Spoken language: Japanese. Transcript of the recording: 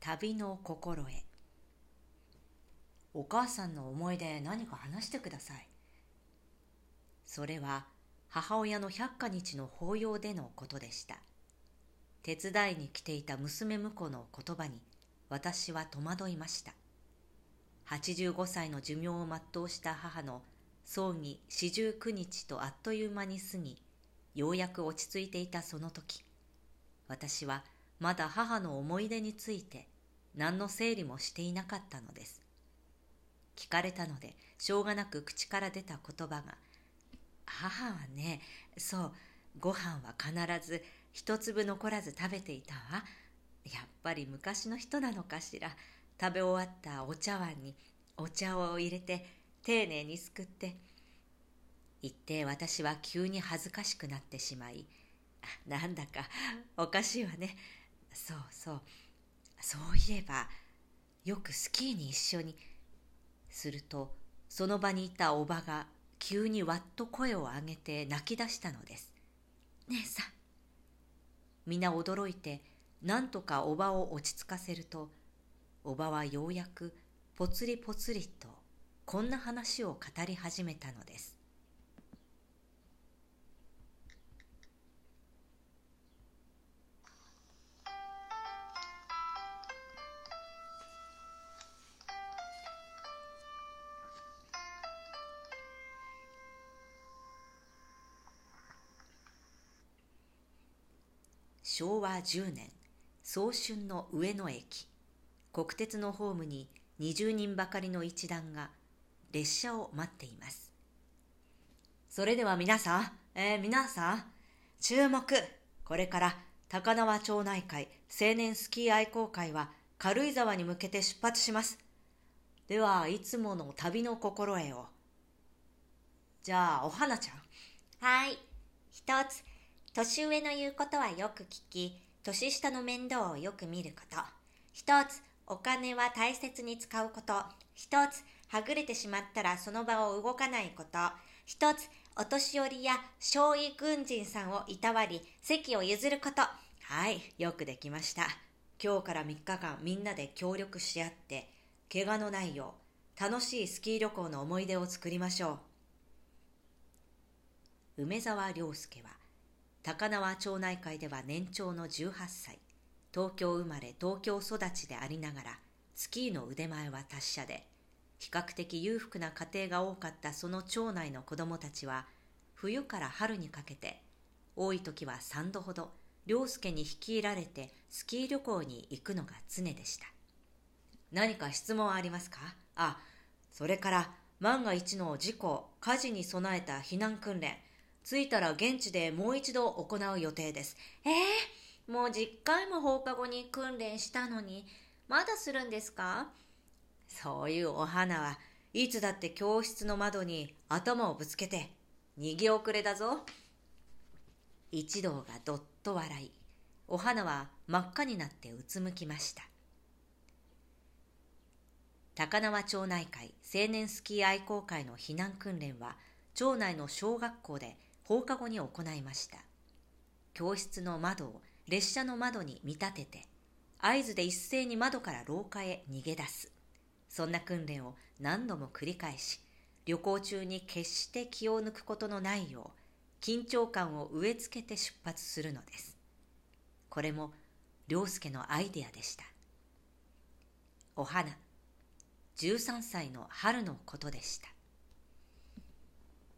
旅の心得お母さんの思い出何か話してください。それは母親の百花日の法要でのことでした。手伝いに来ていた娘婿の言葉に私は戸惑いました。85歳の寿命を全うした母の葬儀四十九日とあっという間に過ぎようやく落ち着いていたその時私はまだ母の思い出について何の整理もしていなかったのです。聞かれたのでしょうがなく口から出た言葉が「母はねそうご飯は必ず一粒残らず食べていたわ。やっぱり昔の人なのかしら。食べ終わったお茶碗にお茶を入れて丁寧にすくって言って私は急に恥ずかしくなってしまいなんだかおかしいわね。そうそう。そういえばよくスキーに一緒にするとその場にいたおばが急にわっと声を上げて泣き出したのです。姉さん皆驚いて何とかおばを落ち着かせるとおばはようやくぽつりぽつりとこんな話を語り始めたのです。昭和10年早春の上野駅。国鉄のホームに20人ばかりの一団が列車を待っています。それでは皆さん、えー、皆さん注目。これから高輪町内会青年スキー愛好会は軽井沢に向けて出発します。ではいつもの旅の心得を。じゃあお花ちゃん。はい。一つ年上の言うことはよく聞き、年下の面倒をよく見ること。一つ、お金は大切に使うこと。一つ、はぐれてしまったらその場を動かないこと。一つ、お年寄りや少尉軍人さんをいたわり、席を譲ること。はい、よくできました。今日から3日間みんなで協力し合って、怪我のないよう、楽しいスキー旅行の思い出を作りましょう。梅沢良介は、高輪町内会では年長の18歳。東京生まれ東京育ちでありながらスキーの腕前は達者で比較的裕福な家庭が多かったその町内の子供たちは冬から春にかけて多い時は3度ほど良介に率いられてスキー旅行に行くのが常でした。何か質問はありますか？あそれから万が一の事故火事に備えた避難訓練着いたら現地でもう一度行う予定です。えー、もう10回も放課後に訓練したのに、まだするんですか？そういうお花はいつだって教室の窓に頭をぶつけて逃げ遅れだぞ。一同がどっと笑い、お花は真っ赤になってうつむきました。高輪町内会青年スキー愛好会の避難訓練は町内の小学校で放課後に行いました。教室の窓を列車の窓に見立てて合図で一斉に窓から廊下へ逃げ出す。そんな訓練を何度も繰り返し旅行中に決して気を抜くことのないよう緊張感を植え付けて出発するのです。これも良介のアイデアでした。お花13歳の春のことでした。